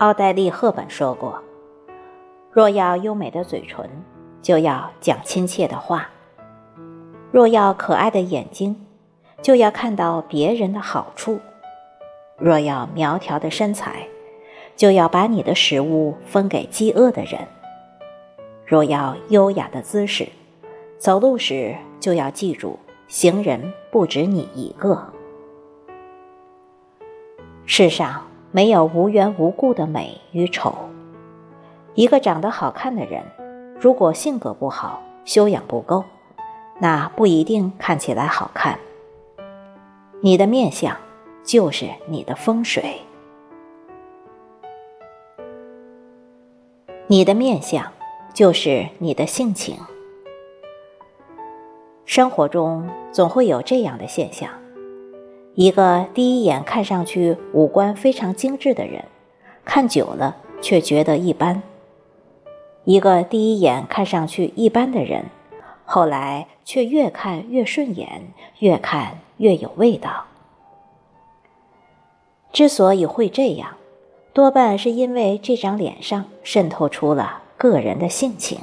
奥黛丽·赫本说过：“若要优美的嘴唇，就要讲亲切的话；若要可爱的眼睛，就要看到别人的好处；若要苗条的身材，就要把你的食物分给饥饿的人；若要优雅的姿势，走路时就要记住，行人不止你一个。世上。”没有无缘无故的美与丑。一个长得好看的人，如果性格不好、修养不够，那不一定看起来好看。你的面相就是你的风水，你的面相就是你的性情。生活中总会有这样的现象。一个第一眼看上去五官非常精致的人，看久了却觉得一般；一个第一眼看上去一般的人，后来却越看越顺眼，越看越有味道。之所以会这样，多半是因为这张脸上渗透出了个人的性情，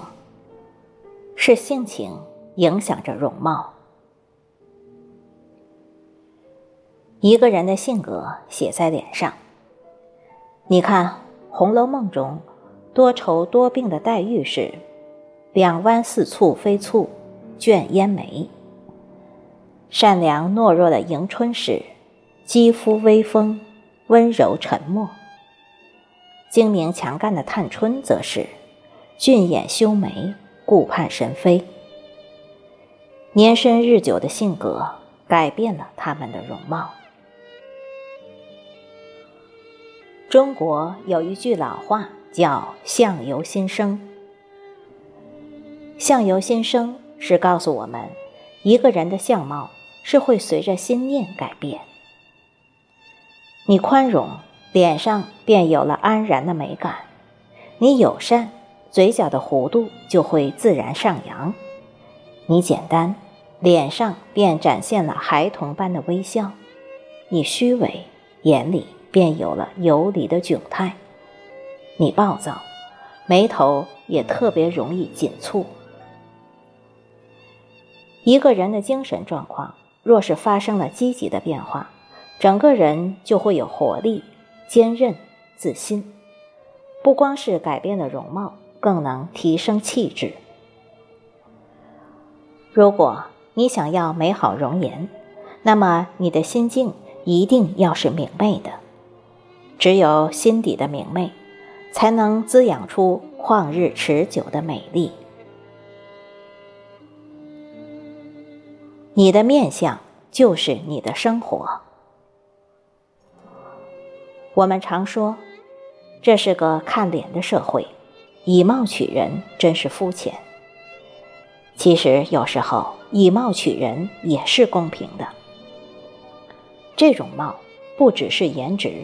是性情影响着容貌。一个人的性格写在脸上。你看《红楼梦》中多愁多病的黛玉是“两弯似蹙非蹙，卷烟眉”；善良懦弱的迎春是“肌肤微风，温柔沉默”；精明强干的探春则是“俊眼修眉，顾盼神飞”。年深日久的性格改变了他们的容貌。中国有一句老话叫“相由心生”。相由心生是告诉我们，一个人的相貌是会随着心念改变。你宽容，脸上便有了安然的美感；你友善，嘴角的弧度就会自然上扬；你简单，脸上便展现了孩童般的微笑；你虚伪，眼里。便有了游离的窘态。你暴躁，眉头也特别容易紧蹙。一个人的精神状况若是发生了积极的变化，整个人就会有活力、坚韧、自信。不光是改变了容貌，更能提升气质。如果你想要美好容颜，那么你的心境一定要是明媚的。只有心底的明媚，才能滋养出旷日持久的美丽。你的面相就是你的生活。我们常说，这是个看脸的社会，以貌取人真是肤浅。其实有时候以貌取人也是公平的。这种貌不只是颜值。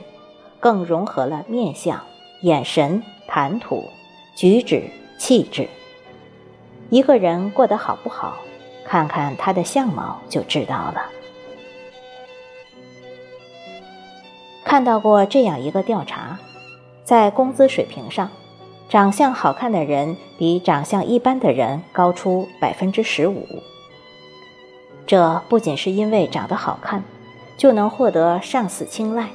更融合了面相、眼神、谈吐、举止、气质。一个人过得好不好，看看他的相貌就知道了。看到过这样一个调查，在工资水平上，长相好看的人比长相一般的人高出百分之十五。这不仅是因为长得好看，就能获得上司青睐。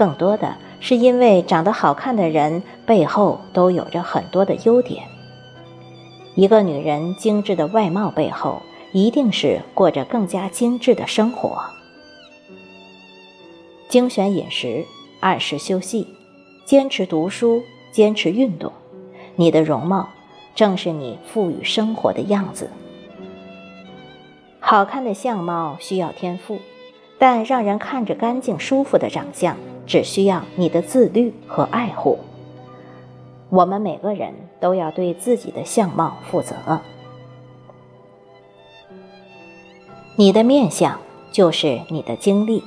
更多的是因为长得好看的人背后都有着很多的优点。一个女人精致的外貌背后，一定是过着更加精致的生活。精选饮食，按时休息，坚持读书，坚持运动，你的容貌正是你赋予生活的样子。好看的相貌需要天赋，但让人看着干净舒服的长相。只需要你的自律和爱护。我们每个人都要对自己的相貌负责。你的面相就是你的经历。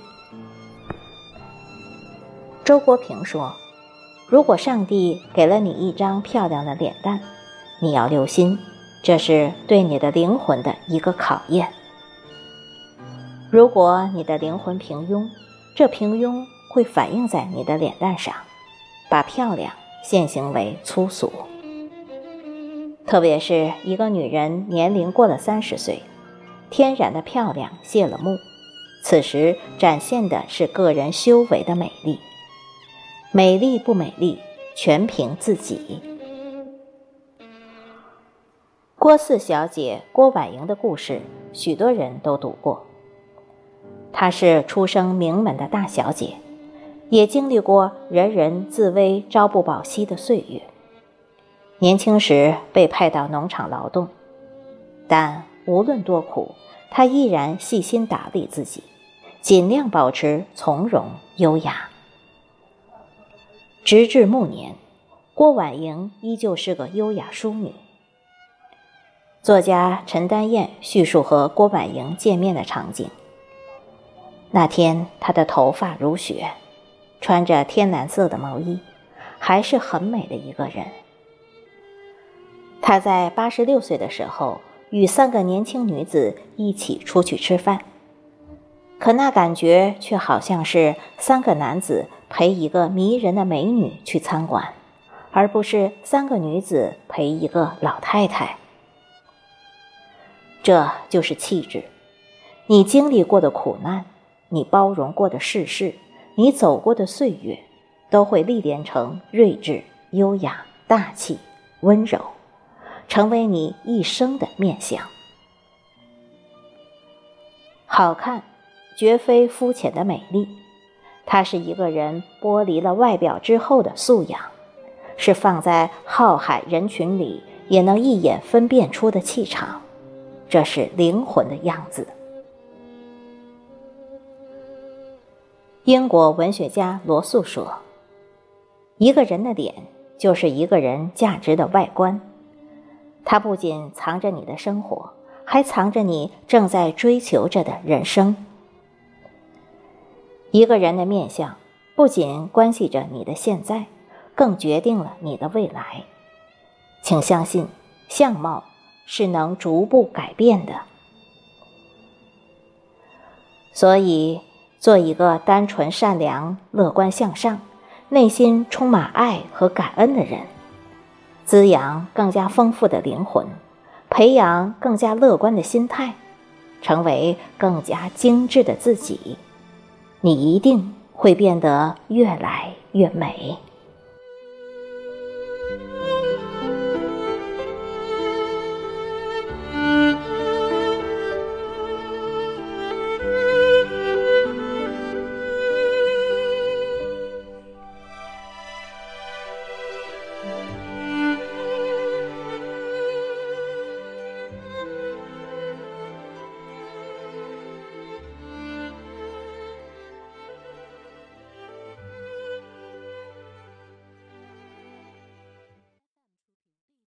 周国平说：“如果上帝给了你一张漂亮的脸蛋，你要留心，这是对你的灵魂的一个考验。如果你的灵魂平庸，这平庸。”会反映在你的脸蛋上，把漂亮现行为粗俗。特别是一个女人年龄过了三十岁，天然的漂亮谢了幕，此时展现的是个人修为的美丽。美丽不美丽，全凭自己。郭四小姐郭婉莹的故事，许多人都读过。她是出生名门的大小姐，也经历过人人自危、朝不保夕的岁月。年轻时被派到农场劳动，但无论多苦，他依然细心打理自己，尽量保持从容优雅。直至暮年，郭婉莹依旧是个优雅淑女。作家陈丹燕叙述和郭婉莹见面的场景。那天，她的头发如雪，穿着天蓝色的毛衣，还是很美的一个人。她在八十六岁的时候，与三个年轻女子一起出去吃饭，可那感觉却好像是三个男子陪一个迷人的美女去餐馆，而不是三个女子陪一个老太太。这就是气质。你经历过的苦难，你包容过的世事，你走过的岁月，都会历练成睿智、优雅、大气、温柔，成为你一生的面相。好看，绝非肤浅的美丽，它是一个人剥离了外表之后的素养，是放在浩海人群里也能一眼分辨出的气场。这是灵魂的样子。英国文学家罗素说：“一个人的脸就是一个人价值的外观，它不仅藏着你的生活，还藏着你正在追求着的人生。一个人的面相不仅关系着你的现在，更决定了你的未来。请相信，相貌。”是能逐步改变的，所以做一个单纯、善良、乐观向上、内心充满爱和感恩的人，滋养更加丰富的灵魂，培养更加乐观的心态，成为更加精致的自己，你一定会变得越来越美。